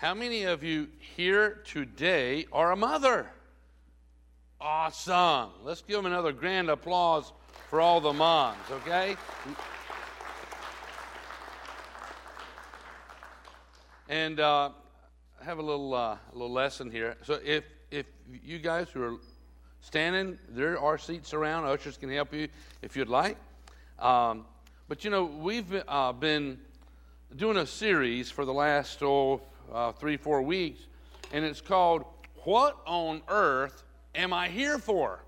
How many of you here today are a mother? Awesome. Let's give them another grand applause for all the moms, okay? And uh, I have a little, uh, a little lesson here. So if, if you guys who are standing, there are seats around. Ushers can help you if you'd like. Um, but you know, we've uh, been doing a series for the last oh, uh, three, four weeks, and it's called What on Earth Am I Here For?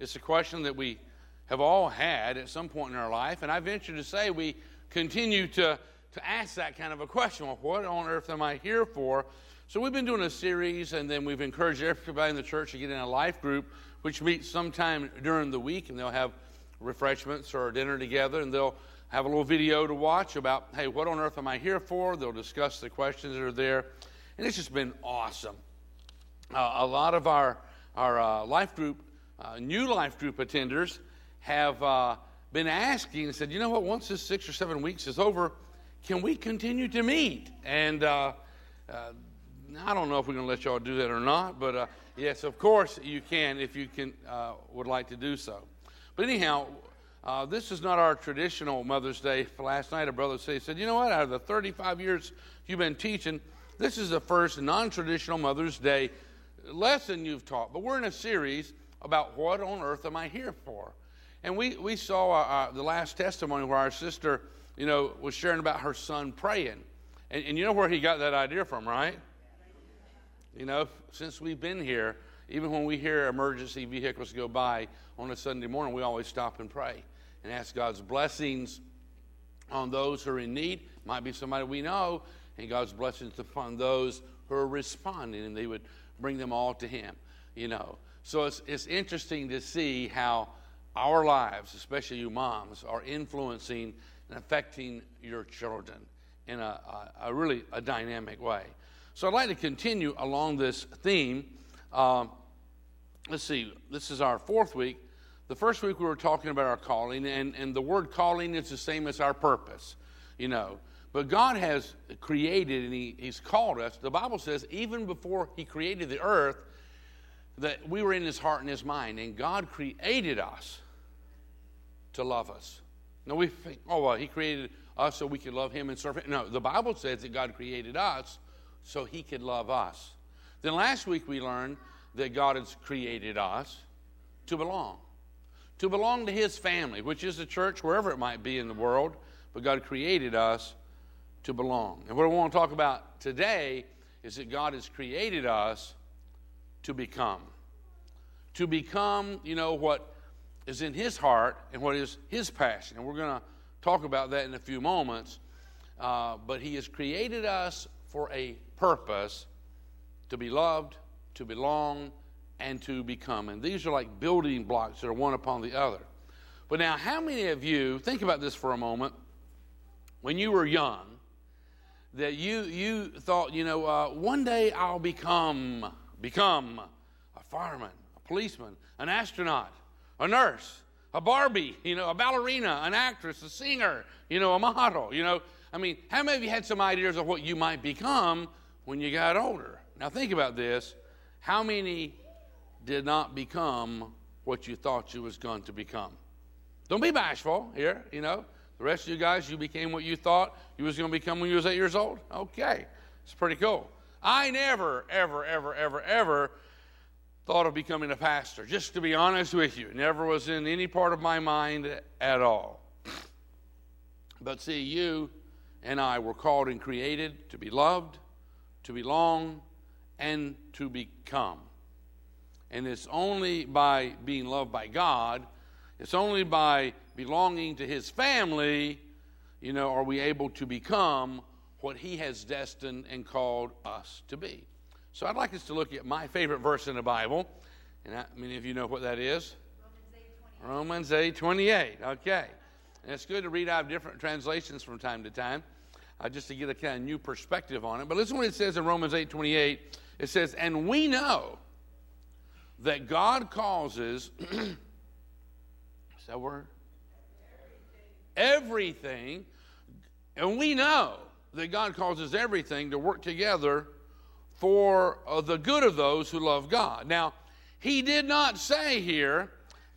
It's a question that we have all had at some point in our life, and I venture to say we continue to, to ask that kind of a question well, What on earth am I here for? So we've been doing a series, and then we've encouraged everybody in the church to get in a life group, which meets sometime during the week, and they'll have refreshments or dinner together, and they'll have a little video to watch about, hey, what on earth am I here for? They'll discuss the questions that are there, and it's just been awesome. Uh, a lot of our our uh, life group, uh, new life group attenders, have uh, been asking and said, you know what? Once this six or seven weeks is over, can we continue to meet? And uh, uh, I don't know if we're going to let y'all do that or not, but yes, of course you can if you can would like to do so. But anyhow, uh, this is not our traditional Mother's Day. Last night, a brother said, said, You know what? Out of the 35 years you've been teaching, this is the first non traditional Mother's Day lesson you've taught. But we're in a series about what on earth am I here for? And we, we saw uh, uh, the last testimony where our sister, you know, was sharing about her son praying. And, and you know where he got that idea from, right? You know, since we've been here, even when we hear emergency vehicles go by on a Sunday morning, we always stop and pray and ask God's blessings on those who are in need. Might be somebody we know, and God's blessings upon those who are responding, and they would bring them all to Him, you know. So it's, it's interesting to see how our lives, especially you moms, are influencing and affecting your children in a, a, a really a dynamic way. So I'd like to continue along this theme. Um, let's see, this is our fourth week. The first week we were talking about our calling, and, and the word calling is the same as our purpose, you know. But God has created and he, He's called us. The Bible says, even before He created the earth, that we were in His heart and His mind, and God created us to love us. Now we think, oh, well, He created us so we could love Him and serve Him. No, the Bible says that God created us so He could love us. Then last week we learned that God has created us to belong, to belong to His family, which is the church, wherever it might be in the world. But God created us to belong. And what I want to talk about today is that God has created us to become. To become, you know, what is in His heart and what is His passion. And we're going to talk about that in a few moments. Uh, but He has created us for a purpose to be loved, to belong, and to become. And these are like building blocks that are one upon the other. But now, how many of you, think about this for a moment, when you were young, that you, you thought, you know, uh, one day I'll become, become a fireman, a policeman, an astronaut, a nurse, a Barbie, you know, a ballerina, an actress, a singer, you know, a model, you know. I mean, how many of you had some ideas of what you might become when you got older? Now think about this. How many did not become what you thought you was going to become? Don't be bashful here, you know. The rest of you guys, you became what you thought you was going to become when you was eight years old? Okay. It's pretty cool. I never, ever, ever, ever, ever thought of becoming a pastor. Just to be honest with you, never was in any part of my mind at all. But see, you and I were called and created to be loved, to belong, and to become. And it's only by being loved by God, it's only by belonging to his family, you know, are we able to become what he has destined and called us to be. So I'd like us to look at my favorite verse in the Bible. And I, many of you know what that is. Romans 8 28. Okay. And it's good to read out different translations from time to time, uh, just to get a kind of new perspective on it. But listen what it says in Romans 8 28. It says, And we know that God causes, is that word? everything. And we know that God causes everything to work together for uh, the good of those who love God. Now, he did not say here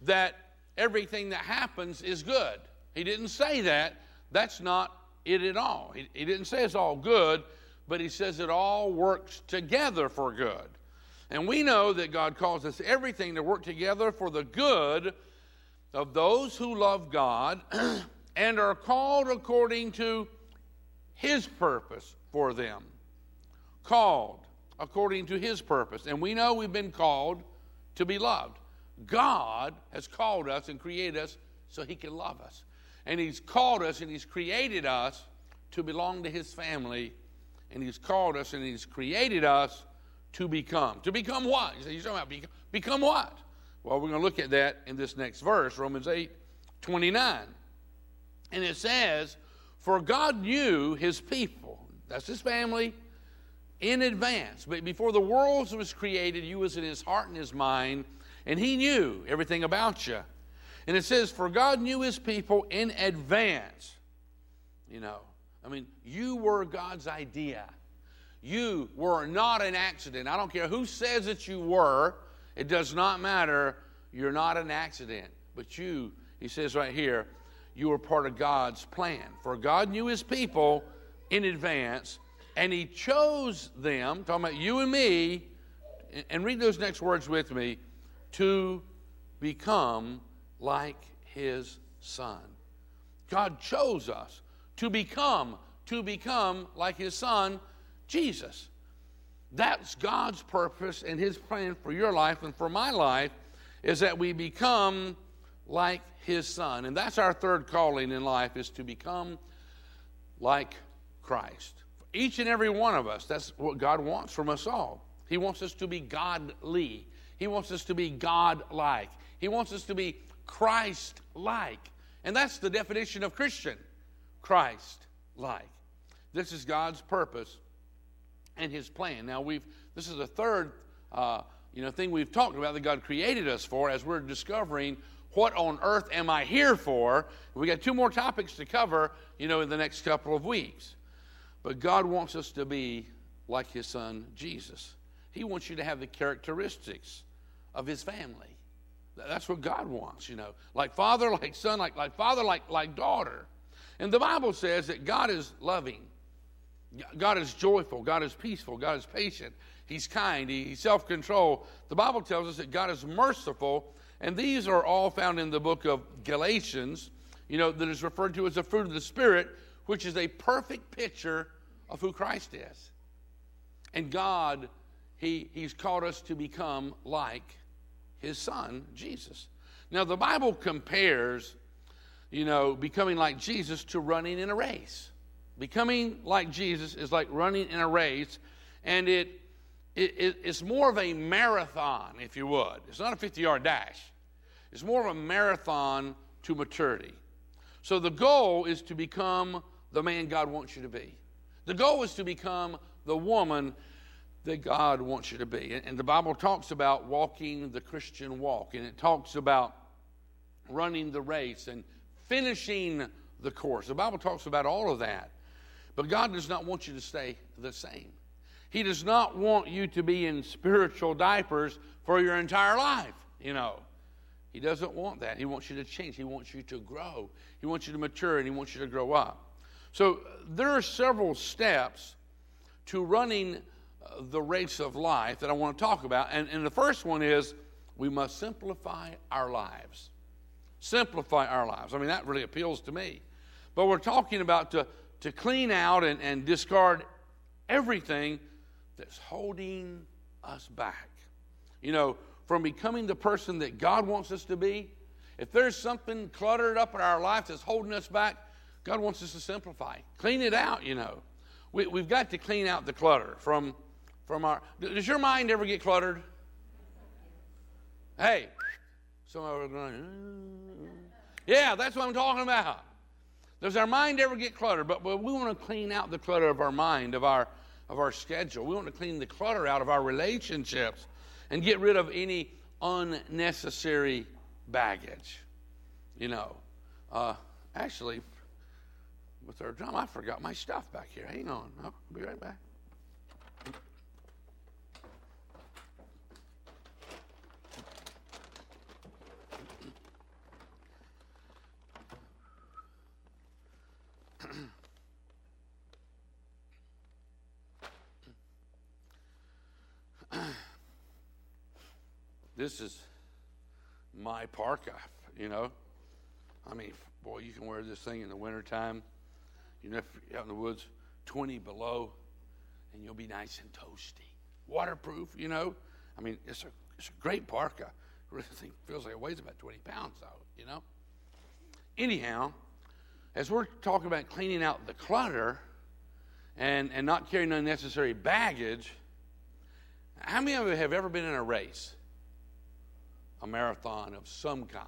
that everything that happens is good. He didn't say that. That's not it at all. He, he didn't say it's all good, but he says it all works together for good. And we know that God calls us everything to work together for the good of those who love God and are called according to his purpose for them. Called according to his purpose. And we know we've been called to be loved. God has called us and created us so he can love us. And he's called us and he's created us to belong to his family. And he's called us and he's created us to become. To become what? You say, you're talking about become, become what? Well, we're going to look at that in this next verse, Romans 8 29. And it says, For God knew his people, that's his family, in advance. But before the world was created, you was in his heart and his mind, and he knew everything about you. And it says, For God knew his people in advance. You know, I mean, you were God's idea. You were not an accident. I don't care who says that you were, it does not matter. You're not an accident. But you, he says right here, you were part of God's plan. For God knew his people in advance, and he chose them, talking about you and me, and read those next words with me, to become like his son. God chose us to become, to become like his son, Jesus. That's God's purpose and his plan for your life and for my life is that we become like his son. And that's our third calling in life is to become like Christ. For each and every one of us, that's what God wants from us all. He wants us to be godly. He wants us to be God-like. He wants us to be Christ-like. And that's the definition of Christian. Christ-like. This is God's purpose and his plan. Now we've this is the third uh, you know thing we've talked about that God created us for as we're discovering what on earth am I here for? We got two more topics to cover, you know, in the next couple of weeks. But God wants us to be like his son Jesus. He wants you to have the characteristics of his family. That's what God wants, you know. Like father, like son, like, like father, like, like daughter. And the Bible says that God is loving. God is joyful. God is peaceful. God is patient. He's kind. He's self control. The Bible tells us that God is merciful. And these are all found in the book of Galatians, you know, that is referred to as the fruit of the Spirit, which is a perfect picture of who Christ is. And God, he, He's called us to become like His Son, Jesus. Now, the Bible compares, you know, becoming like Jesus to running in a race. Becoming like Jesus is like running in a race, and it, it, it's more of a marathon, if you would. It's not a 50 yard dash, it's more of a marathon to maturity. So the goal is to become the man God wants you to be. The goal is to become the woman that God wants you to be. And the Bible talks about walking the Christian walk, and it talks about running the race and finishing the course. The Bible talks about all of that. But God does not want you to stay the same. He does not want you to be in spiritual diapers for your entire life, you know. He doesn't want that. He wants you to change. He wants you to grow. He wants you to mature and he wants you to grow up. So there are several steps to running uh, the race of life that I want to talk about. And, and the first one is we must simplify our lives. Simplify our lives. I mean, that really appeals to me. But we're talking about to to clean out and, and discard everything that's holding us back. You know, from becoming the person that God wants us to be. If there's something cluttered up in our life that's holding us back, God wants us to simplify. Clean it out, you know. We, we've got to clean out the clutter from, from our. Does your mind ever get cluttered? Hey, some of us going, mm. yeah, that's what I'm talking about. Does our mind ever get cluttered? But, but we want to clean out the clutter of our mind, of our, of our schedule. We want to clean the clutter out of our relationships and get rid of any unnecessary baggage. You know, uh, actually, with our drum, I forgot my stuff back here. Hang on, I'll be right back. This is my parka, you know. I mean, boy, you can wear this thing in the wintertime. You know, if you're out in the woods, 20 below, and you'll be nice and toasty. Waterproof, you know. I mean, it's a, it's a great parka. Really think feels like it weighs about 20 pounds, though, you know. Anyhow, as we're talking about cleaning out the clutter and, and not carrying unnecessary baggage, how many of you have ever been in a race? A marathon of some kind?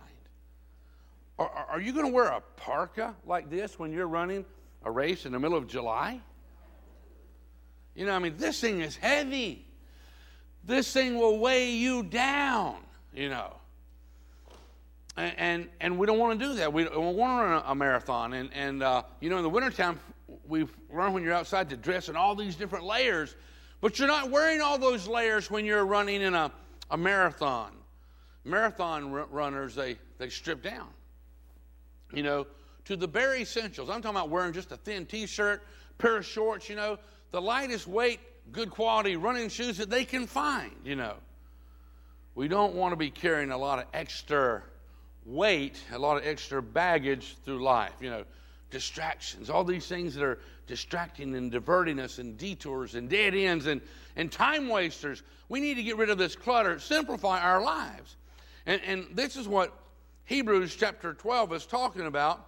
Are, are you going to wear a parka like this when you're running a race in the middle of July? You know, I mean, this thing is heavy. This thing will weigh you down, you know. And, and, and we don't want to do that. We, we want to run a, a marathon. And, and uh, you know, in the wintertime, we run when you're outside to dress in all these different layers, but you're not wearing all those layers when you're running in a, a marathon. Marathon runners, they, they strip down, you know, to the bare essentials. I'm talking about wearing just a thin t shirt, pair of shorts, you know, the lightest weight, good quality running shoes that they can find, you know. We don't want to be carrying a lot of extra weight, a lot of extra baggage through life, you know, distractions, all these things that are distracting and diverting us, and detours and dead ends and, and time wasters. We need to get rid of this clutter, simplify our lives. And, and this is what Hebrews chapter 12 is talking about.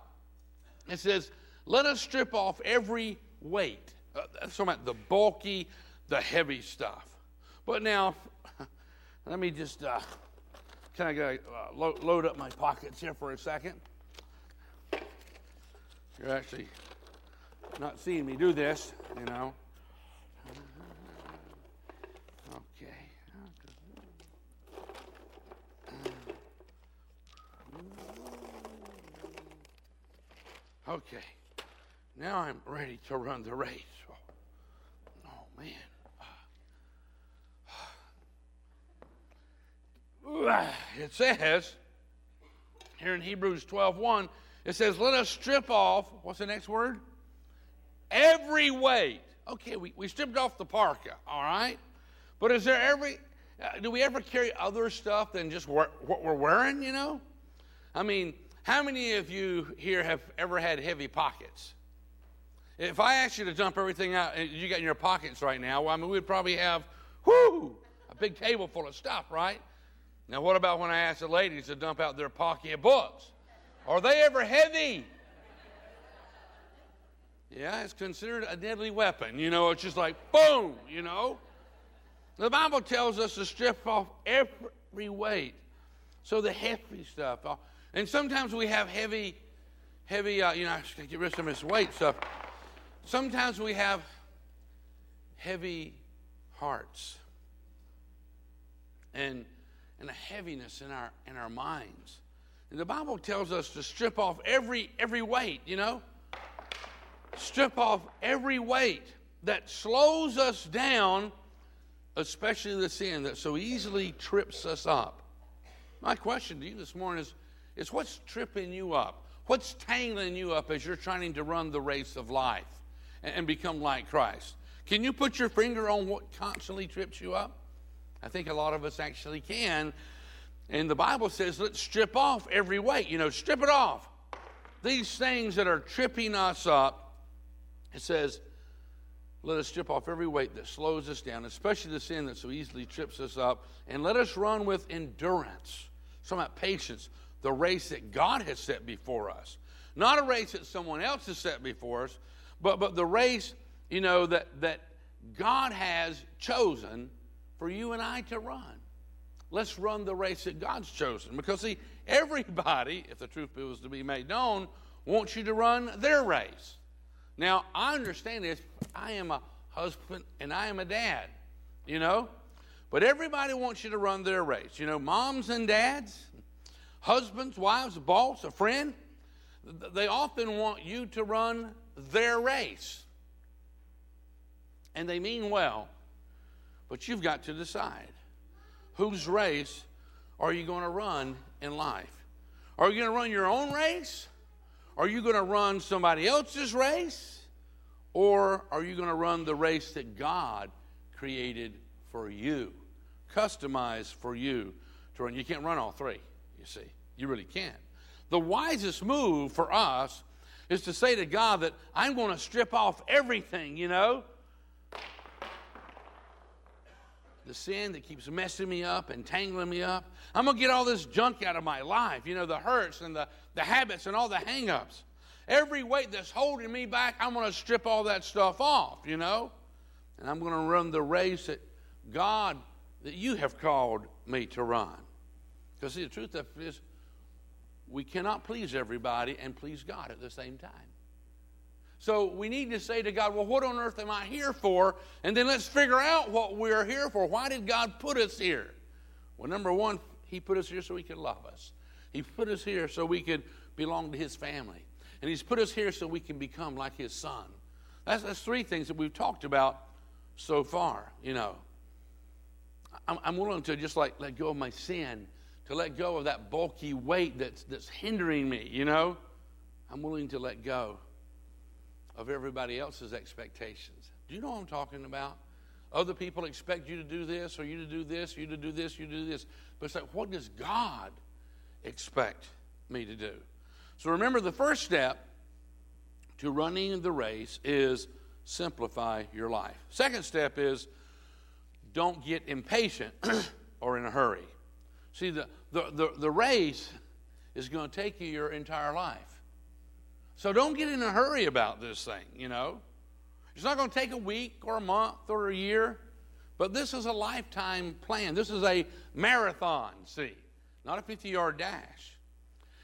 It says, Let us strip off every weight. Uh, that's talking about the bulky, the heavy stuff. But now, let me just uh, kind of uh, lo- load up my pockets here for a second. You're actually not seeing me do this, you know. Okay. Okay. Now I'm ready to run the race. Oh, man. It says here in Hebrews 12 1, it says, Let us strip off, what's the next word? Every weight. Okay, we, we stripped off the parka, all right? But is there every, uh, do we ever carry other stuff than just what we're wearing, you know? I mean, how many of you here have ever had heavy pockets? If I asked you to dump everything out eh, you got in your pockets right now, well, I mean, we'd probably have, whoo, a big table full of stuff, right? Now, what about when I ask the ladies to dump out their pocket books? Are they ever heavy? Yeah, it's considered a deadly weapon. You know, it's just like boom, you know. The Bible tells us to strip off every weight. So the heavy stuff. Uh, And sometimes we have heavy, heavy, uh, you know, I gotta get rid of some of this weight stuff. Sometimes we have heavy hearts. And and a heaviness in our in our minds. And the Bible tells us to strip off every every weight, you know? Strip off every weight that slows us down, especially the sin that so easily trips us up. My question to you this morning is, is what's tripping you up? What's tangling you up as you're trying to run the race of life and, and become like Christ? Can you put your finger on what constantly trips you up? I think a lot of us actually can. And the Bible says, let's strip off every weight. You know, strip it off. These things that are tripping us up, it says, let us strip off every weight that slows us down, especially the sin that so easily trips us up, and let us run with endurance. Some about patience, the race that God has set before us. Not a race that someone else has set before us, but, but the race, you know, that, that God has chosen for you and I to run. Let's run the race that God's chosen. Because, see, everybody, if the truth was to be made known, wants you to run their race. Now, I understand this. I am a husband and I am a dad, you know? But everybody wants you to run their race. You know, moms and dads, husbands, wives, a boss, a friend, they often want you to run their race. And they mean well. But you've got to decide whose race are you going to run in life? Are you going to run your own race? Are you going to run somebody else's race? Or are you going to run the race that God created for you? customized for you to run. You can't run all three, you see. You really can't. The wisest move for us is to say to God that I'm going to strip off everything, you know? The sin that keeps messing me up and tangling me up. I'm going to get all this junk out of my life, you know, the hurts and the, the habits and all the hangups. Every weight that's holding me back, I'm going to strip all that stuff off, you know? And I'm going to run the race that God, that you have called me to run. Because see, the truth of is, we cannot please everybody and please God at the same time. So we need to say to God, well, what on earth am I here for? And then let's figure out what we're here for. Why did God put us here? Well, number one, He put us here so He could love us. He put us here so we could belong to His family. And He's put us here so we can become like His Son. That's, that's three things that we've talked about so far, you know. I'm, I'm willing to just like let go of my sin, to let go of that bulky weight that's, that's hindering me, you know. I'm willing to let go of everybody else's expectations. Do you know what I'm talking about? Other people expect you to do this, or you to do this, you to do this, you to do this. But it's like, what does God expect me to do? So remember, the first step to running the race is simplify your life. Second step is don't get impatient or in a hurry. See, the, the, the, the race is going to take you your entire life. So don't get in a hurry about this thing, you know. It's not going to take a week or a month or a year, but this is a lifetime plan. This is a marathon, see, not a 50 yard dash.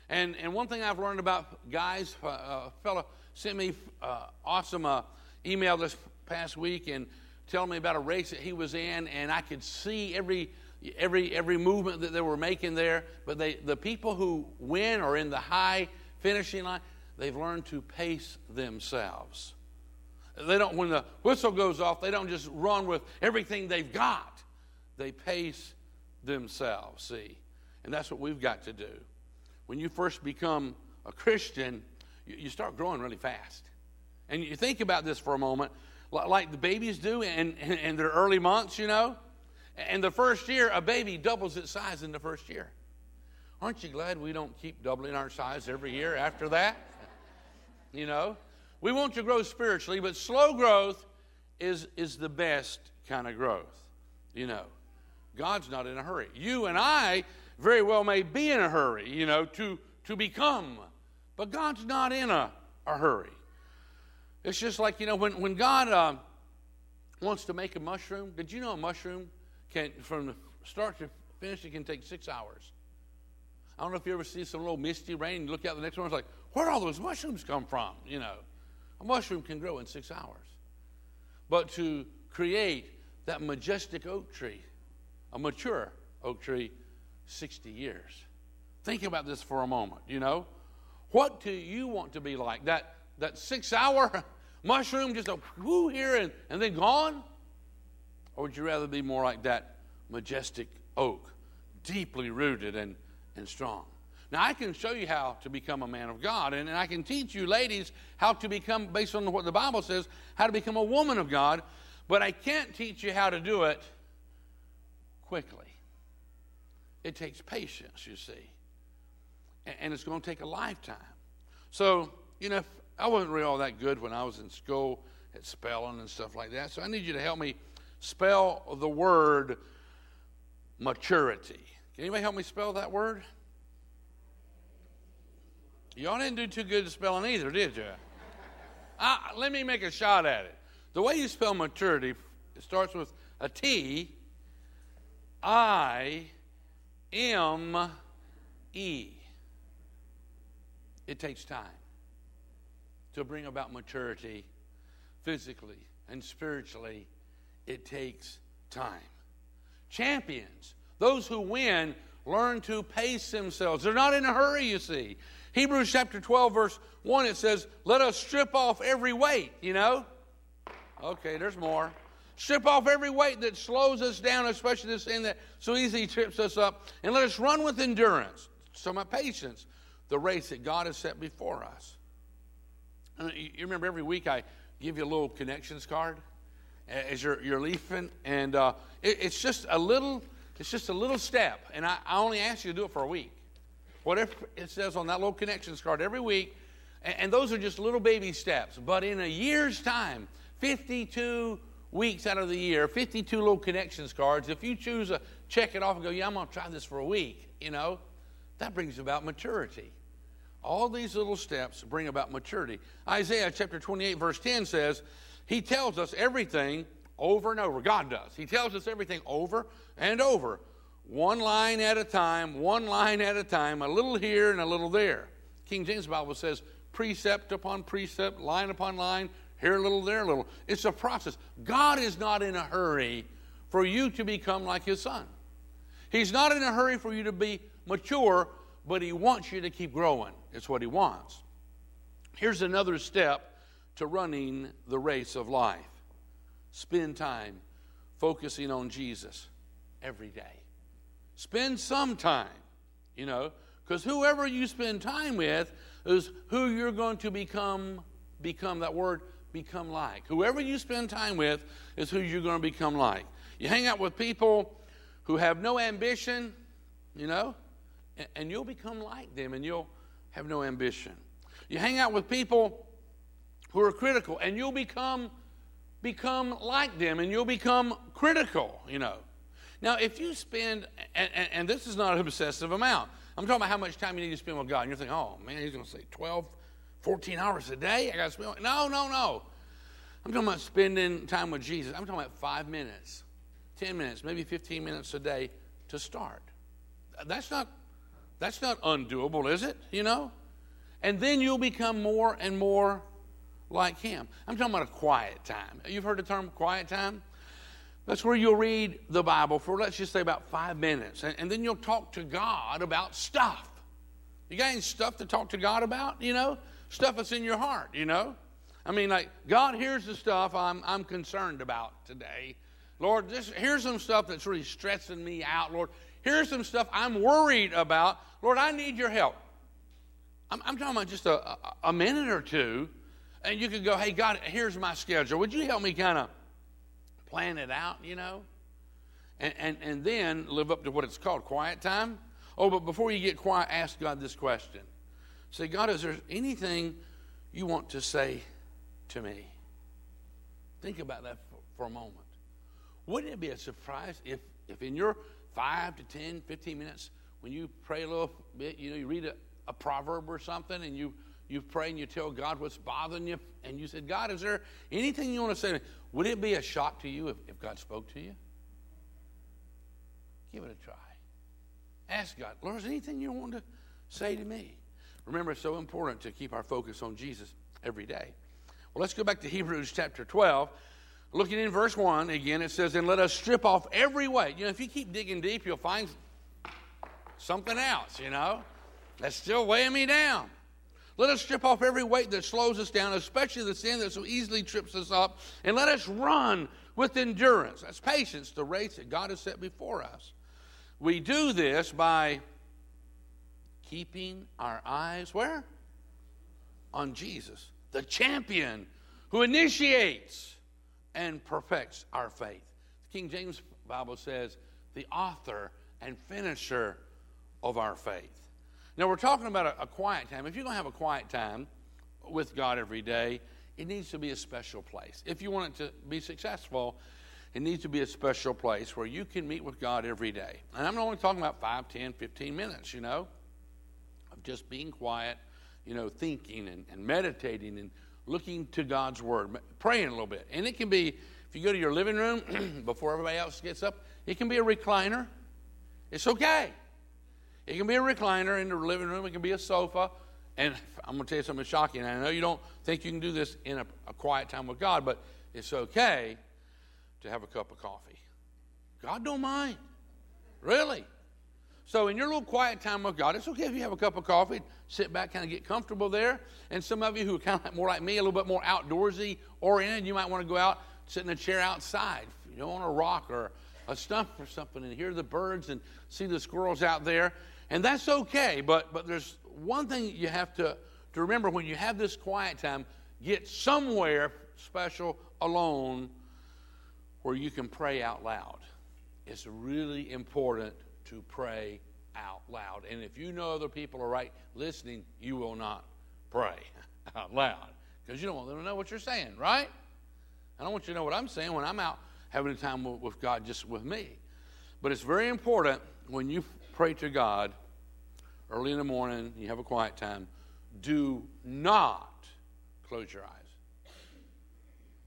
And, and one thing I've learned about guys, uh, a fellow sent me uh, awesome uh, email this past week and telling me about a race that he was in, and I could see every every every movement that they were making there. But they the people who win or in the high finishing line, they've learned to pace themselves. They don't when the whistle goes off, they don't just run with everything they've got. They pace themselves, see. And that's what we've got to do. When you first become a Christian, you start growing really fast. And you think about this for a moment, like the babies do in, in their early months, you know. And the first year, a baby doubles its size in the first year. Aren't you glad we don't keep doubling our size every year after that? You know, we want to grow spiritually, but slow growth is, is the best kind of growth. You know, God's not in a hurry. You and I very well may be in a hurry, you know, to, to become, but God's not in a, a hurry. It's just like, you know, when, when God uh, wants to make a mushroom, did you know a mushroom can, from start to finish, it can take six hours? I don't know if you ever see some little misty rain, you look out the next one, it's like, where all those mushrooms come from? You know, a mushroom can grow in six hours. But to create that majestic oak tree, a mature oak tree, 60 years. Think about this for a moment, you know. What do you want to be like? That that six hour mushroom, just a whoo here and, and then gone? Or would you rather be more like that majestic oak, deeply rooted and, and strong? Now, I can show you how to become a man of God, and, and I can teach you, ladies, how to become, based on what the Bible says, how to become a woman of God, but I can't teach you how to do it quickly. It takes patience, you see, and, and it's going to take a lifetime. So, you know, I wasn't really all that good when I was in school at spelling and stuff like that. So I need you to help me spell the word maturity. Can anybody help me spell that word? Y'all didn't do too good at spelling either, did you? I, ah, let me make a shot at it. The way you spell maturity it starts with a T, I, M, E. It takes time to bring about maturity physically and spiritually, it takes time. Champions, those who win, learn to pace themselves. They're not in a hurry, you see. Hebrews chapter 12, verse 1, it says, Let us strip off every weight, you know? Okay, there's more. Strip off every weight that slows us down, especially this thing that so easily trips us up, and let us run with endurance, so my patience, the race that God has set before us. Uh, you remember every week I give you a little connections card? As you're, you're leafing. And uh, it, it's just a little, it's just a little step. And I, I only ask you to do it for a week. Whatever it says on that little connections card every week. And, and those are just little baby steps. But in a year's time, 52 weeks out of the year, 52 little connections cards, if you choose to check it off and go, yeah, I'm going to try this for a week, you know, that brings about maturity. All these little steps bring about maturity. Isaiah chapter 28, verse 10 says, He tells us everything over and over. God does. He tells us everything over and over. One line at a time, one line at a time, a little here and a little there. King James Bible says precept upon precept, line upon line, here a little, there a little. It's a process. God is not in a hurry for you to become like His Son. He's not in a hurry for you to be mature, but He wants you to keep growing. It's what He wants. Here's another step to running the race of life spend time focusing on Jesus every day. Spend some time, you know, because whoever you spend time with is who you're going to become, become that word, become like. Whoever you spend time with is who you're going to become like. You hang out with people who have no ambition, you know, and you'll become like them and you'll have no ambition. You hang out with people who are critical and you'll become become like them and you'll become critical, you know. Now, if you spend, and, and, and, this is not an obsessive amount, I'm talking about how much time you need to spend with God. And you're thinking, oh, man, he's going to say 12, 14 hours a day? I got to spend. No, no, no. I'm talking about spending time with Jesus. I'm talking about five minutes, 10 minutes, maybe 15 minutes a day to start. That's not, that's not undoable, is it? You know? And then you'll become more and more like Him. I'm talking about a quiet time. You've heard the term quiet time? That's where you'll read the Bible for, let's just say, about five minutes. And, and, then you'll talk to God about stuff. You got any stuff to talk to God about? You know? Stuff that's in your heart, you know? I mean, like, God, here's the stuff I'm, I'm concerned about today. Lord, this, here's some stuff that's really stressing me out, Lord. Here's some stuff I'm worried about. Lord, I need your help. I'm, I'm talking about just a, a, a minute or two, and you could go, hey, God, here's my schedule. Would you help me kind of plan it out, you know? And, and, and then live up to what it's called quiet time. Oh, but before you get quiet, ask God this question. Say, God, is there anything you want to say to me? Think about that for, for a moment. Wouldn't it be a surprise if, if in your 5 to 10, 15 minutes, when you pray a little bit, you know, you read a, a proverb or something and you you pray and you tell God what's bothering you, and you said, God, is there anything you want to say to me? Would it be a shock to you if, if God spoke to you? Give it a try. Ask God, Lord, is anything you want to say to me? Remember, it's so important to keep our focus on Jesus every day. Well, let's go back to Hebrews chapter 12. Looking in verse 1, again, it says, And let us strip off every weight. You know, if you keep digging deep, you'll find something else, you know, that's still weighing me down. Let us strip off every weight that slows us down, especially the sin that so easily trips us up, and let us run with endurance. That's patience, the race that God has set before us. We do this by keeping our eyes where? On Jesus, the champion who initiates and perfects our faith. The King James Bible says, the author and finisher of our faith. Now, we're talking about a, a quiet time. If you're going to have a quiet time with God every day, it needs to be a special place. If you want it to be successful, it needs to be a special place where you can meet with God every day. And I'm only talking about 5, 10, 15 minutes, you know, of just being quiet, you know, thinking and, and meditating and looking to God's Word, praying a little bit. And it can be, if you go to your living room before everybody else gets up, it can be a recliner. It's okay. It can be a recliner in the living room, it can be a sofa. And I'm going to tell you something shocking. I know you don't think you can do this in a, a quiet time with God, but it's okay to have a cup of coffee. God don't mind. Really. So, in your little quiet time with God, it's okay if you have a cup of coffee, sit back, kind of get comfortable there. And some of you who are kind of more like me, a little bit more outdoorsy oriented, you might want to go out, sit in a chair outside, you know, on a rock or a stump or something, and hear the birds and see the squirrels out there. And that's okay, but, but there's one thing you have to, to remember when you have this quiet time get somewhere special alone where you can pray out loud. It's really important to pray out loud. And if you know other people are right listening, you will not pray out loud because you don't want them to know what you're saying, right? I don't want you to know what I'm saying when I'm out having a time with God just with me. But it's very important when you pray to God early in the morning, you have a quiet time, do not close your eyes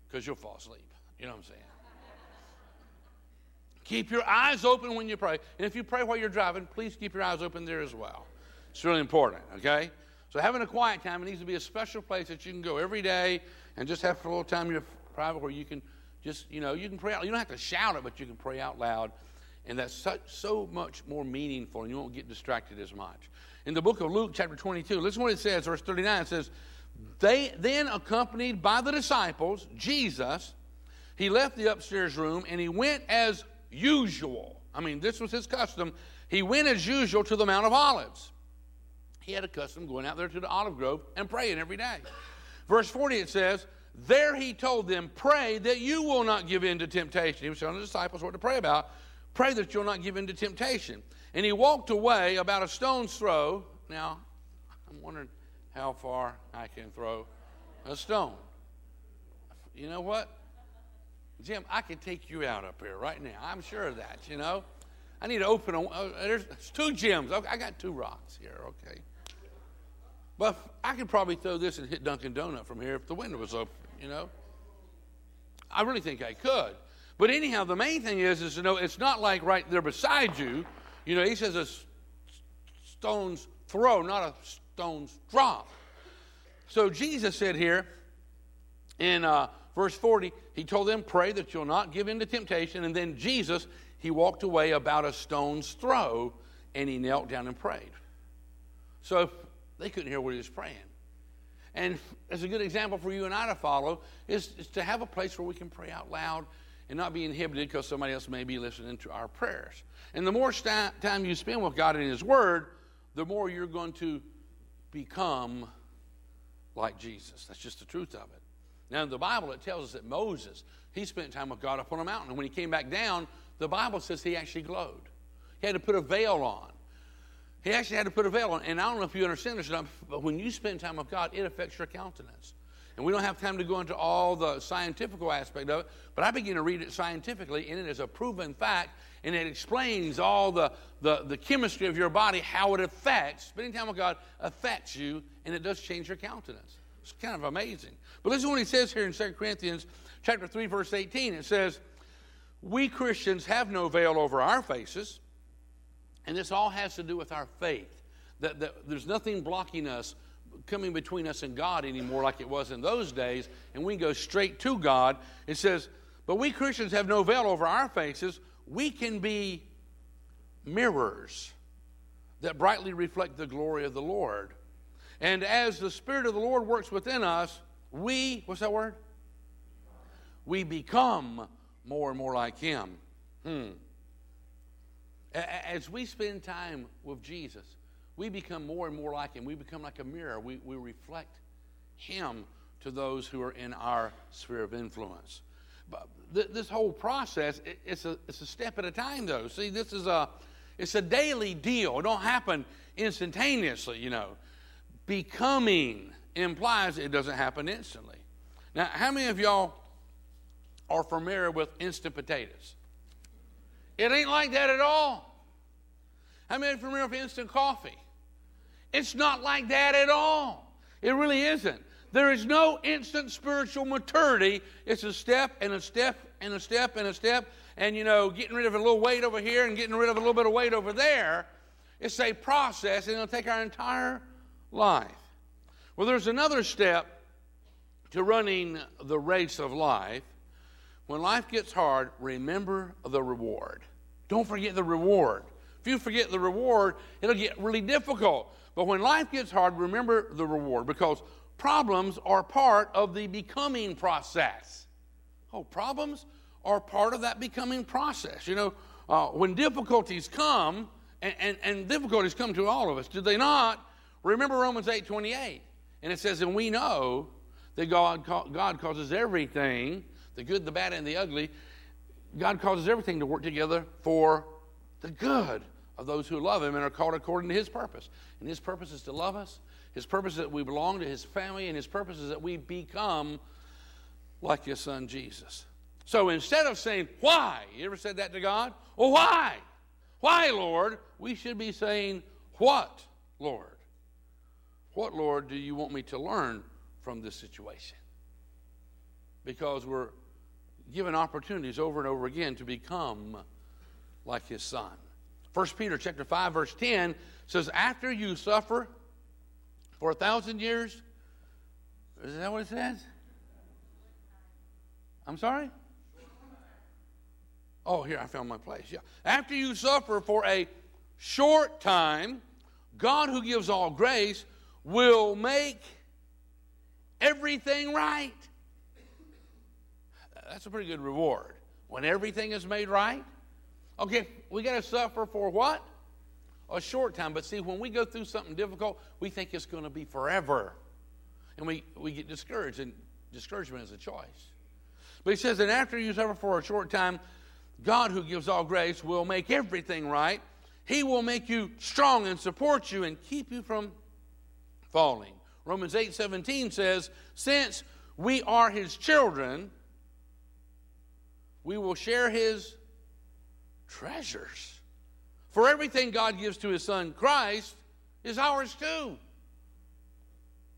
because you'll fall asleep. You know what I'm saying? Keep your eyes open when you pray. And if you pray while you're driving, please keep your eyes open there as well. It's really important, okay? So having a quiet time, it needs to be a special place that you can go every day and just have a little time in your private where you can just, you know, you can pray out. You don't have to shout it, but you can pray out loud. And that's such, so much more meaningful, and you won't get distracted as much. In the book of Luke, chapter 22, listen what it says, verse 39. It says, They then, accompanied by the disciples, Jesus, he left the upstairs room and he went as usual. I mean, this was his custom. He went as usual to the Mount of Olives. He had a custom going out there to the olive grove and praying every day. Verse 40 it says, There he told them, Pray that you will not give in to temptation. He was telling the disciples what to pray about. Pray that you'll not give in to temptation. And he walked away about a stone's throw. Now, I'm wondering how far I can throw a stone. You know what? Jim, I can take you out up here right now. I'm sure of that, you know. I need to open a. Uh, there's, there's two Jims. Okay, I got two rocks here, okay. But I could probably throw this and hit Dunkin' Donut from here if the window was open, you know. I really think I could. But anyhow, the main thing is, is to know it's not like right there beside you. You know, he says a stone's throw, not a stone's drop. So Jesus said here in uh, verse 40, he told them, Pray that you'll not give in to temptation. And then Jesus, he walked away about a stone's throw and he knelt down and prayed. So they couldn't hear what he was praying. And as a good example for you and I to follow is, is to have a place where we can pray out loud and not be inhibited because somebody else may be listening to our prayers. And the more st- time you spend with God in His Word, the more you're going to become like Jesus. That's just the truth of it. Now, in the Bible, it tells us that Moses, he spent time with God up on a mountain. And when he came back down, the Bible says he actually glowed. He had to put a veil on. He actually had to put a veil on. And I don't know if you understand this or not, but when you spend time with God, it affects your countenance. And we don't have time to go into all the scientific aspect of it, but I begin to read it scientifically, and it is a proven fact, and it explains all the, the, the chemistry of your body, how it affects, spending time with God affects you, and it does change your countenance. It's kind of amazing. But listen to what he says here in 2 Corinthians chapter 3, verse 18. It says, We Christians have no veil over our faces, and this all has to do with our faith. That, that there's nothing blocking us coming between us and God anymore like it was in those days, and we go straight to God. It says, But we Christians have no veil over our faces. We can be mirrors that brightly reflect the glory of the Lord. And as the Spirit of the Lord works within us, we, what's that word? We become more and more like Him. Hmm. As we spend time with Jesus, we become more and more like Him. We become like a mirror. We, we reflect Him to those who are in our sphere of influence. But th- this whole process, it, it's, a, it's a step at a time, though. See, this is a, it's a daily deal. It don't happen instantaneously, you know. Becoming implies it doesn't happen instantly. Now, how many of y'all are familiar with instant potatoes? It ain't like that at all. How many are familiar with instant coffee? It's not like that at all. It really isn't. There is no instant spiritual maturity. It's a step and a step and a step and a step, and you know, getting rid of a little weight over here and getting rid of a little bit of weight over there. It's a process, and it'll take our entire life. Well, there's another step to running the race of life. When life gets hard, remember the reward. Don't forget the reward. If you forget the reward, it'll get really difficult. But when life gets hard, remember the reward because problems are part of the becoming process. Oh, problems are part of that becoming process. You know, uh, when difficulties come, and, and, and, difficulties come to all of us, do they not? Remember Romans 8 28. And it says, And we know that God, God causes everything, the good, the bad, and the ugly, God causes everything to work together for the good of those who love Him and are called according to His purpose. And His purpose is to love us. His purpose is that we belong to His family, and His purpose is that we become like His Son Jesus. So instead of saying, Why? You ever said that to God? Well, why? Why, Lord? We should be saying, What, Lord? What, Lord, do you want me to learn from this situation? Because we're given opportunities over and over again to become like his son. 1 Peter chapter 5, verse 10 says, After you suffer for a thousand years, is that what it says? I'm sorry? Oh, here, I found my place. Yeah. After you suffer for a short time, God, who gives all grace, will make everything right. That's a pretty good reward. When everything is made right, okay, we got to suffer for what? A short time. But see, when we go through something difficult, we think it's going to be forever. And we, we get discouraged, and discouragement is a choice. But he says that after you suffer for a short time, God, who gives all grace, will make everything right. He will make you strong and support you and keep you from falling. Romans 8 17 says, Since we are his children, we will share his treasures. For everything God gives to his son Christ is ours too.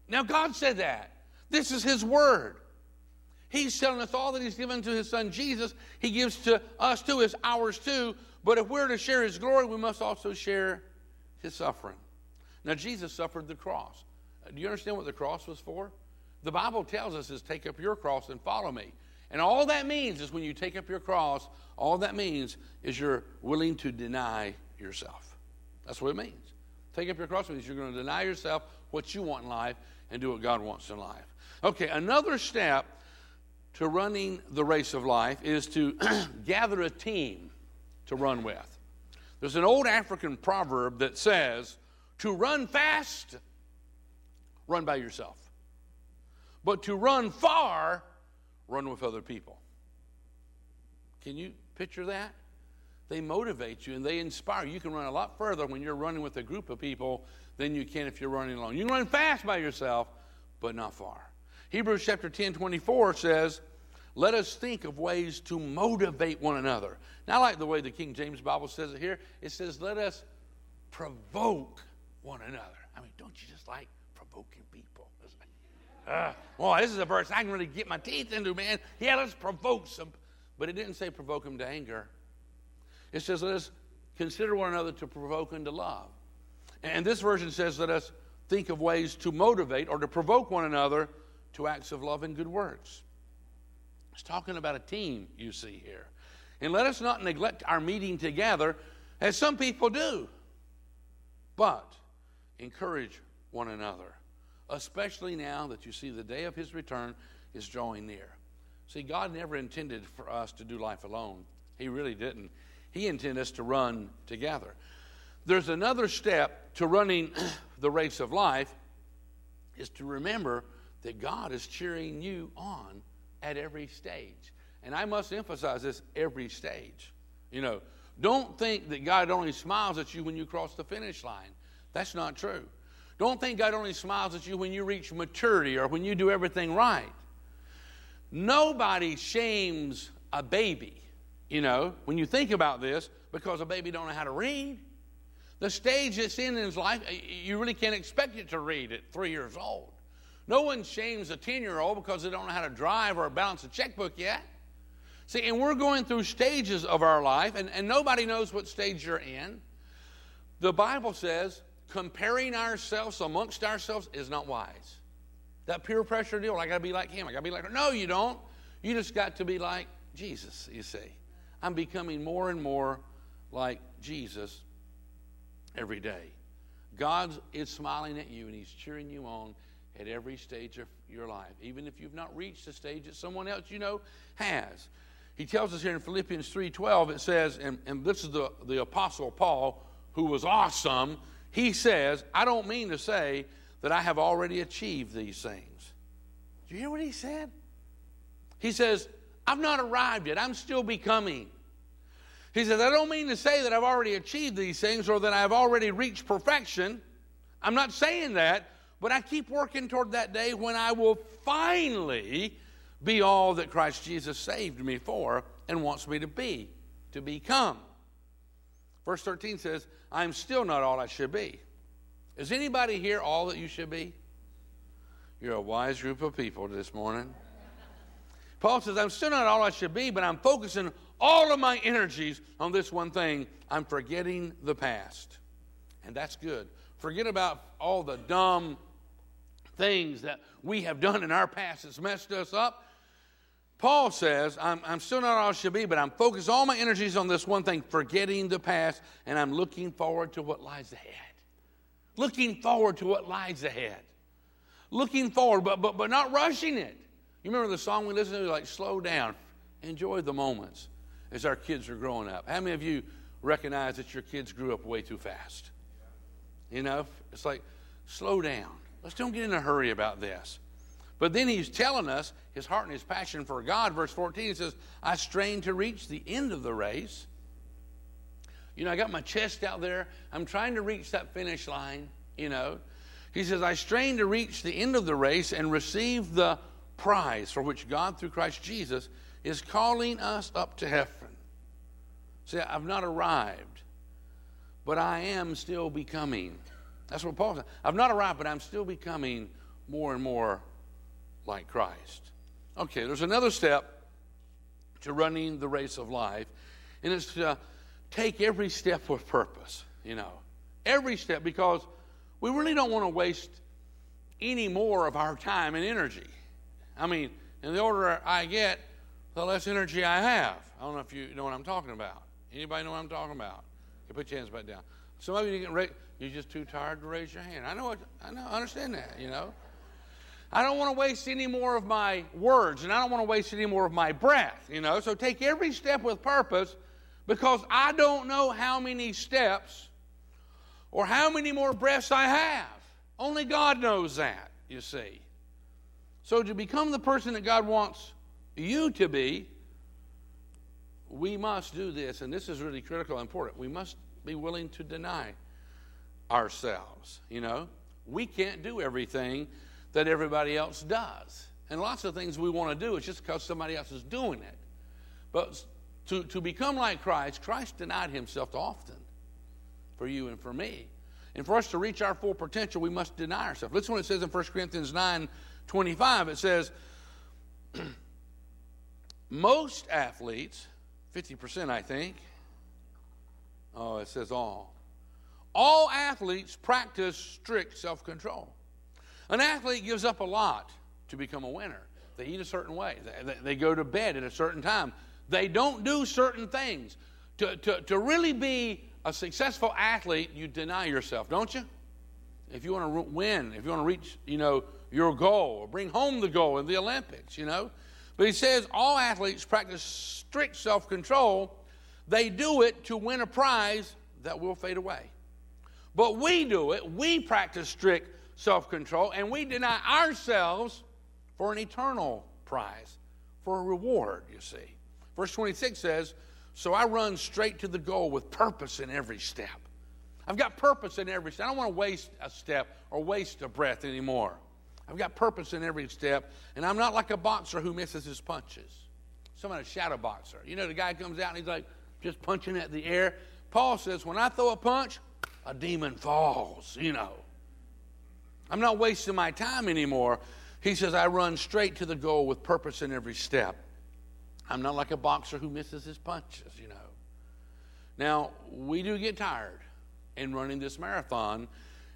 Now, God said that. This is his word. He's telling us all that he's given to his son Jesus, he gives to us too, is ours too. But if we're to share his glory, we must also share his suffering. Now, Jesus suffered the cross. Do you understand what the cross was for? The Bible tells us is take up your cross and follow me. And all that means is when you take up your cross, all that means is you're willing to deny yourself. That's what it means. Take up your cross means you're going to deny yourself what you want in life and do what God wants in life. Okay, another step to running the race of life is to gather a team to run with. There's an old African proverb that says, to run fast, run by yourself. But to run far, run with other people. Can you picture that? They motivate you and they inspire you. Can run a lot further when you're running with a group of people than you can if you're running alone. You can run fast by yourself, but not far. Hebrews chapter 10 24 says, Let us think of ways to motivate one another. Now, I like the way the King James Bible says it here. It says, Let us provoke one another. I mean, don't you just like? Uh, well, this is a verse I can really get my teeth into, man. Yeah, let's provoke some. But it didn't say provoke him to anger. It says, let us consider one another to provoke unto love. And this version says, let us think of ways to motivate or to provoke one another to acts of love and good works. It's talking about a team, you see here. And let us not neglect our meeting together, as some people do, but encourage one another especially now that you see the day of his return is drawing near. See, God never intended for us to do life alone. He really didn't. He intended us to run together. There's another step to running the race of life is to remember that God is cheering you on at every stage. And I must emphasize this every stage. You know, don't think that God only smiles at you when you cross the finish line. That's not true. Don't think God only smiles at you when you reach maturity or when you do everything right. Nobody shames a baby, you know, when you think about this, because a baby don't know how to read. The stage it's in in his life, you really can't expect it to read at three years old. No one shames a 10 year old because they don't know how to drive or balance a checkbook yet. See, and we're going through stages of our life, and, and nobody knows what stage you're in. The Bible says comparing ourselves amongst ourselves is not wise. That peer pressure deal, I got to be like him. I got to be like her. No, you don't. You just got to be like Jesus, you see. I'm becoming more and more like Jesus every day. God is smiling at you and He's cheering you on at every stage of your life, even if you've not reached the stage that someone else you know has. He tells us here in Philippians 3:12, it says, and, and this is the, the Apostle Paul, who was awesome he says, I don't mean to say that I have already achieved these things. Do you hear what he said? He says, I've not arrived yet. I'm still becoming. He says, I don't mean to say that I've already achieved these things or that I've already reached perfection. I'm not saying that, but I keep working toward that day when I will finally be all that Christ Jesus saved me for and wants me to be, to become. Verse 13 says, I'm still not all I should be. Is anybody here all that you should be? You're a wise group of people this morning. Paul says, I'm still not all I should be, but I'm focusing all of my energies on this one thing. I'm forgetting the past. And that's good. Forget about all the dumb things that we have done in our past that's messed us up. Paul says, I'm, I'm still not all I should be, but I'm focused all my energies on this one thing, forgetting the past, and I'm looking forward to what lies ahead. Looking forward to what lies ahead. Looking forward, but, but, but not rushing it. You remember the song we listened to, like, slow down, enjoy the moments as our kids are growing up. How many of you recognize that your kids grew up way too fast? You know, it's like, slow down. Let's don't get in a hurry about this. But then he's telling us his heart and his passion for God. Verse 14, he says, I strain to reach the end of the race. You know, I got my chest out there. I'm trying to reach that finish line, you know. He says, I strain to reach the end of the race and receive the prize for which God, through Christ Jesus, is calling us up to heaven. See, I've not arrived, but I am still becoming. That's what Paul said. I've not arrived, but I'm still becoming more and more like Christ. Okay, there's another step to running the race of life, and it's to take every step with purpose, you know. Every step, because we really don't want to waste any more of our time and energy. I mean, and the older I get, the less energy I have. I don't know if you know what I'm talking about. Anybody know what I'm talking about? You put your hands back down. Some of you get you're just too tired to raise your hand. I know what, I know, I understand that, you know. I don't want to waste any more of my words, and I don't want to waste any more of my breath, you know. So take every step with purpose because I don't know how many steps or how many more breaths I have. Only God knows that, you see. So to become the person that God wants you to be, we must do this, and this is really critical and important. We must be willing to deny ourselves, you know. We can't do everything that everybody else does. And lots of things we want to do, it's just because somebody else is doing it. But to, to become like Christ, Christ denied himself often for you and for me. And for us to reach our full potential, we must deny ourselves. Listen what it says in 1 Corinthians 9 25. It says, Most athletes, 50%, I think, oh, it says all. All athletes practice strict self control. An athlete gives up a lot to become a winner. They eat a certain way, they, they go to bed at a certain time. They don't do certain things. To, to, to really be a successful athlete, you deny yourself, don't you? If you want to win, if you want to reach, you know, your goal or bring home the goal in the Olympics, you know. But he says all athletes practice strict self-control. They do it to win a prize that will fade away. But we do it, we practice strict self control, and we deny ourselves for an eternal prize, for a reward, you see. Verse 26 says, So I run straight to the goal with purpose in every step. I've got purpose in every step. I don't want to waste a step or waste a breath anymore. I've got purpose in every step, and I'm not like a boxer who misses his punches. Someone a shadow boxer. You know, the guy comes out and he's like just punching at the air. Paul says, When I throw a punch, a demon falls, you know. I'm not wasting my time anymore. He says, I run straight to the goal with purpose in every step. I'm not like a boxer who misses his punches, you know. Now, we do get tired in running this marathon.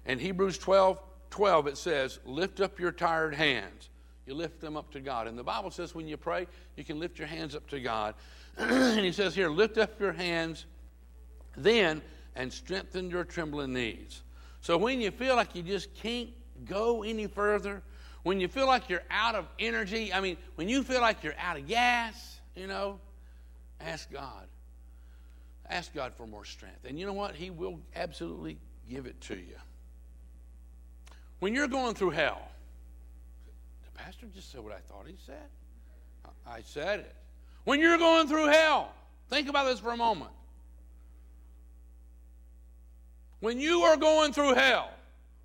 In Hebrews 12 12, it says, Lift up your tired hands. You lift them up to God. And the Bible says when you pray, you can lift your hands up to God. and he says here, Lift up your hands then and strengthen your trembling knees. So when you feel like you just can't go any further, when you feel like you're out of energy, I mean, when you feel like you're out of gas, you know, ask God. Ask God for more strength. And you know what? He will absolutely give it to you. When you're going through hell, the pastor just said what I thought he said. I said it. When you're going through hell, think about this for a moment. When you are going through hell,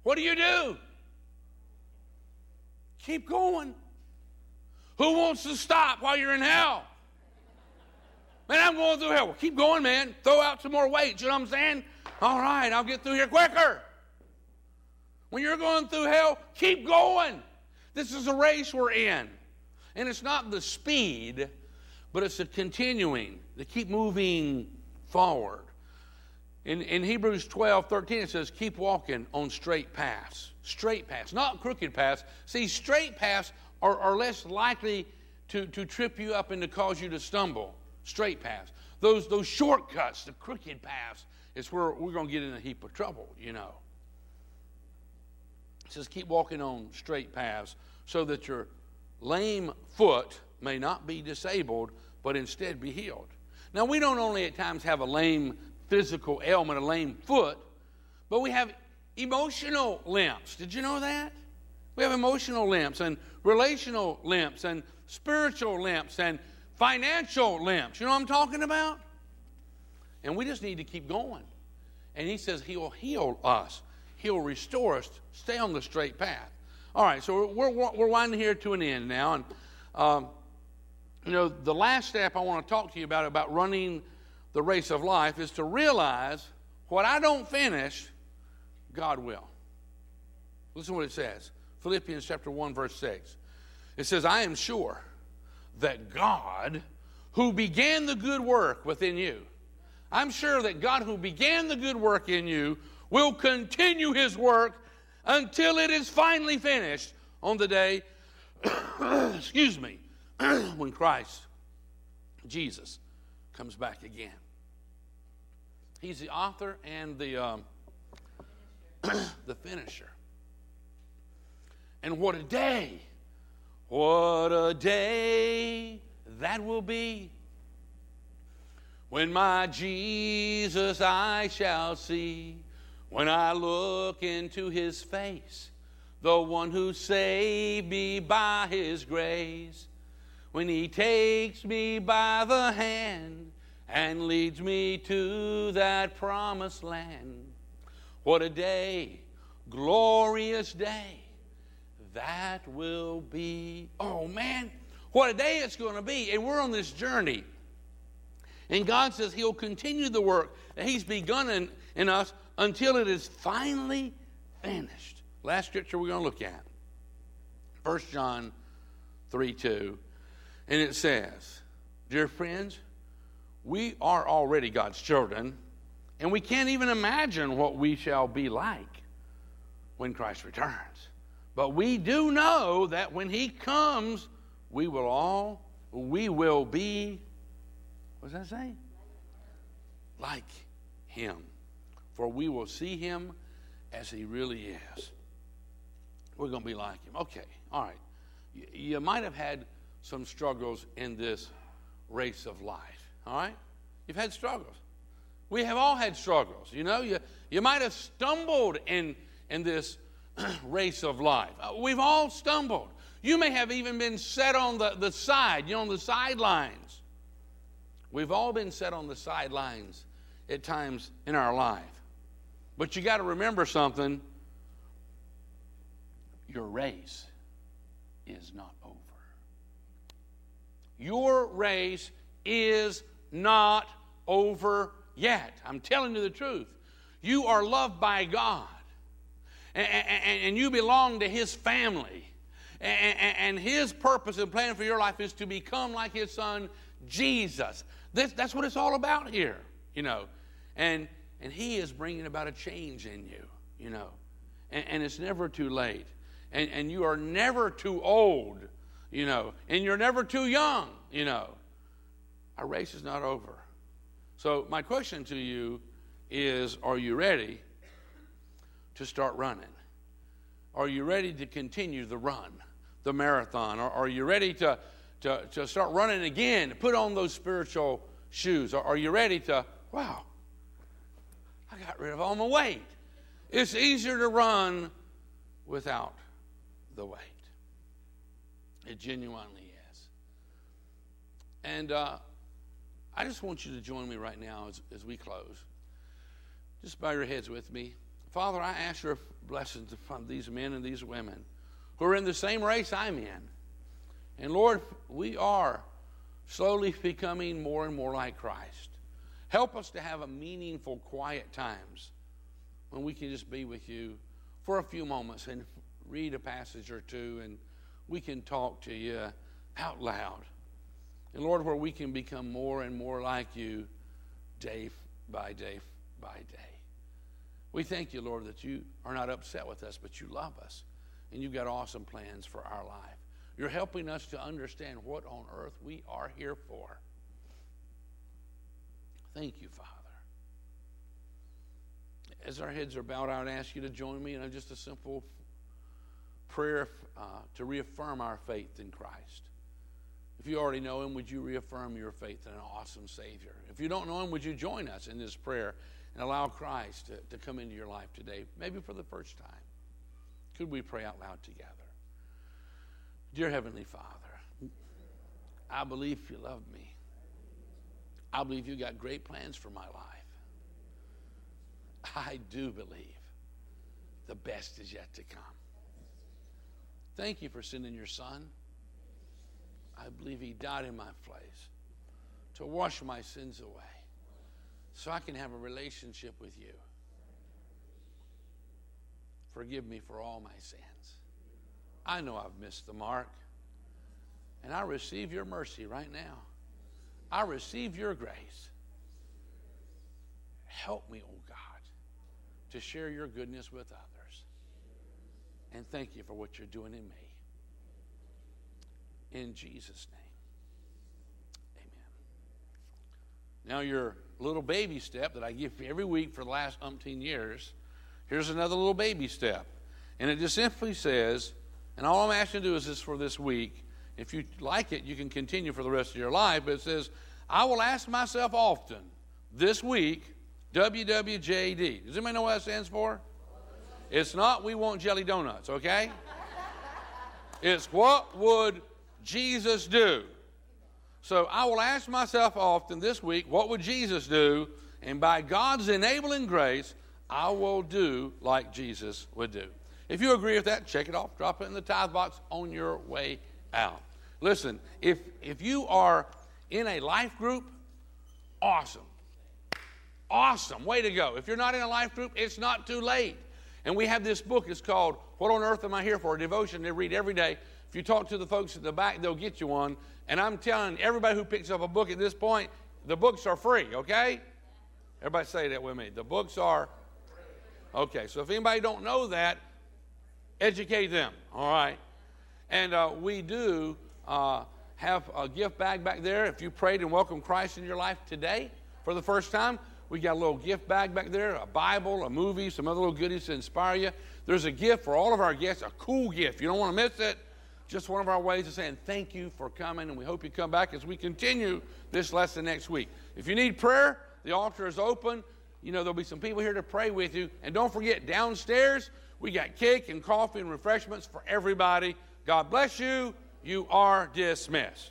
what do you do? Keep going. Who wants to stop while you're in hell? Man, I'm going through hell. Well, keep going, man. Throw out some more weight. You know what I'm saying? All right, I'll get through here quicker. When you're going through hell, keep going. This is a race we're in. And it's not the speed, but it's the continuing, the keep moving forward. In, in Hebrews 12, 13, it says, keep walking on straight paths. Straight paths, not crooked paths. See, straight paths are, are less likely to, to trip you up and to cause you to stumble. Straight paths. Those, those shortcuts, the crooked paths, is where we're going to get in a heap of trouble, you know. It says, keep walking on straight paths so that your lame foot may not be disabled, but instead be healed. Now, we don't only at times have a lame physical ailment, a lame foot, but we have emotional limps. Did you know that? We have emotional limps and relational limps and spiritual limps and financial limps. You know what I'm talking about? And we just need to keep going. And he says he'll heal us, he'll restore us, stay on the straight path. All right, so we're, we're winding here to an end now. And, um, you know, the last step I want to talk to you about, about running the race of life, is to realize what I don't finish, God will. Listen to what it says Philippians chapter 1, verse 6. It says, I am sure that God, who began the good work within you, I'm sure that God, who began the good work in you, will continue his work until it is finally finished on the day, excuse me, when Christ, Jesus, comes back again. He's the author and the, um, the finisher. And what a day! What a day that will be when my Jesus I shall see when I look into his face, the one who saved me by his grace, when he takes me by the hand and leads me to that promised land. What a day, glorious day that will be. Oh man, what a day it's going to be. And we're on this journey. And God says He'll continue the work that He's begun in, in us until it is finally finished. Last scripture we're going to look at 1 John 3 2. And it says, Dear friends, we are already God's children, and we can't even imagine what we shall be like when Christ returns. But we do know that when He comes, we will all, we will be, what does that say? Like Him for we will see him as he really is. We're going to be like him. Okay, all right. You, you might have had some struggles in this race of life, all right? You've had struggles. We have all had struggles. You know, you, you might have stumbled in, in this race of life. Uh, we've all stumbled. You may have even been set on the, the side, you know, on the sidelines. We've all been set on the sidelines at times in our life. But you got to remember something your race is not over. Your race is not over yet. I'm telling you the truth. You are loved by God, and, and, and you belong to His family. And, and, His purpose and plan for your life is to become like His Son, Jesus. This, that's what it's all about here, you know. And and He is bringing about a change in you, you know. And, and it's never too late. And, and you are never too old, you know. And you're never too young, you know. Our race is not over. So, my question to you is Are you ready to start running? Are you ready to continue the run, the marathon? Or are you ready to, to, to start running again, put on those spiritual shoes? Or are you ready to, wow, I got rid of all my weight. It's easier to run without the weight. It genuinely is. And uh, I just want you to join me right now as, as we close. Just bow your heads with me. Father, I ask your blessings upon these men and these women who are in the same race I'm in. And Lord, we are slowly becoming more and more like Christ. Help us to have a meaningful, quiet times when we can just be with you for a few moments and read a passage or two and we can talk to you out loud. And Lord, where we can become more and more like you day by day by day. We thank you, Lord, that you are not upset with us, but you love us and you've got awesome plans for our life. You're helping us to understand what on earth we are here for. Thank you, Father. As our heads are bowed, I would ask you to join me in just a simple prayer uh, to reaffirm our faith in Christ. If you already know Him, would you reaffirm your faith in an awesome Savior? If you don't know Him, would you join us in this prayer and allow Christ to, to come into your life today, maybe for the first time? Could we pray out loud together? Dear Heavenly Father, I believe you love me. I believe you got great plans for my life. I do believe the best is yet to come. Thank you for sending your son. I believe he died in my place to wash my sins away so I can have a relationship with you. Forgive me for all my sins. I know I've missed the mark. And I receive your mercy right now. I receive your grace. Help me, oh God, to share your goodness with others. And thank you for what you're doing in me. In Jesus' name. Amen. Now, your little baby step that I give you every week for the last umpteen years Here's another little baby step. And it just simply says, and all I'm asking to do is this for this week. If you like it, you can continue for the rest of your life. But it says, I will ask myself often this week, WWJD. Does anybody know what that stands for? It's not we want jelly donuts, okay? it's what would Jesus do? So I will ask myself often this week, what would Jesus do? And by God's enabling grace, I will do like Jesus would do. If you agree with that, check it off. Drop it in the tithe box on your way out. Listen, if, if you are in a life group, awesome. Awesome. Way to go. If you're not in a life group, it's not too late. And we have this book. It's called What on Earth Am I Here For? A devotion they read every day. If you talk to the folks at the back, they'll get you one. And I'm telling everybody who picks up a book at this point, the books are free, okay? Everybody say that with me. The books are Okay, so if anybody don't know that, educate them. All right, and uh, we do uh, have a gift bag back there. If you prayed and welcomed Christ in your life today for the first time, we got a little gift bag back there, a Bible, a movie, some other little goodies to inspire you. There's a gift for all of our guests, a cool gift. You don't want to miss it. Just one of our ways of saying thank you for coming, and we hope you come back as we continue this lesson next week. If you need prayer, the altar is open you know, there'll be some people here to pray with you. And don't forget, downstairs, we got cake and coffee and refreshments for everybody. God bless you. You are dismissed.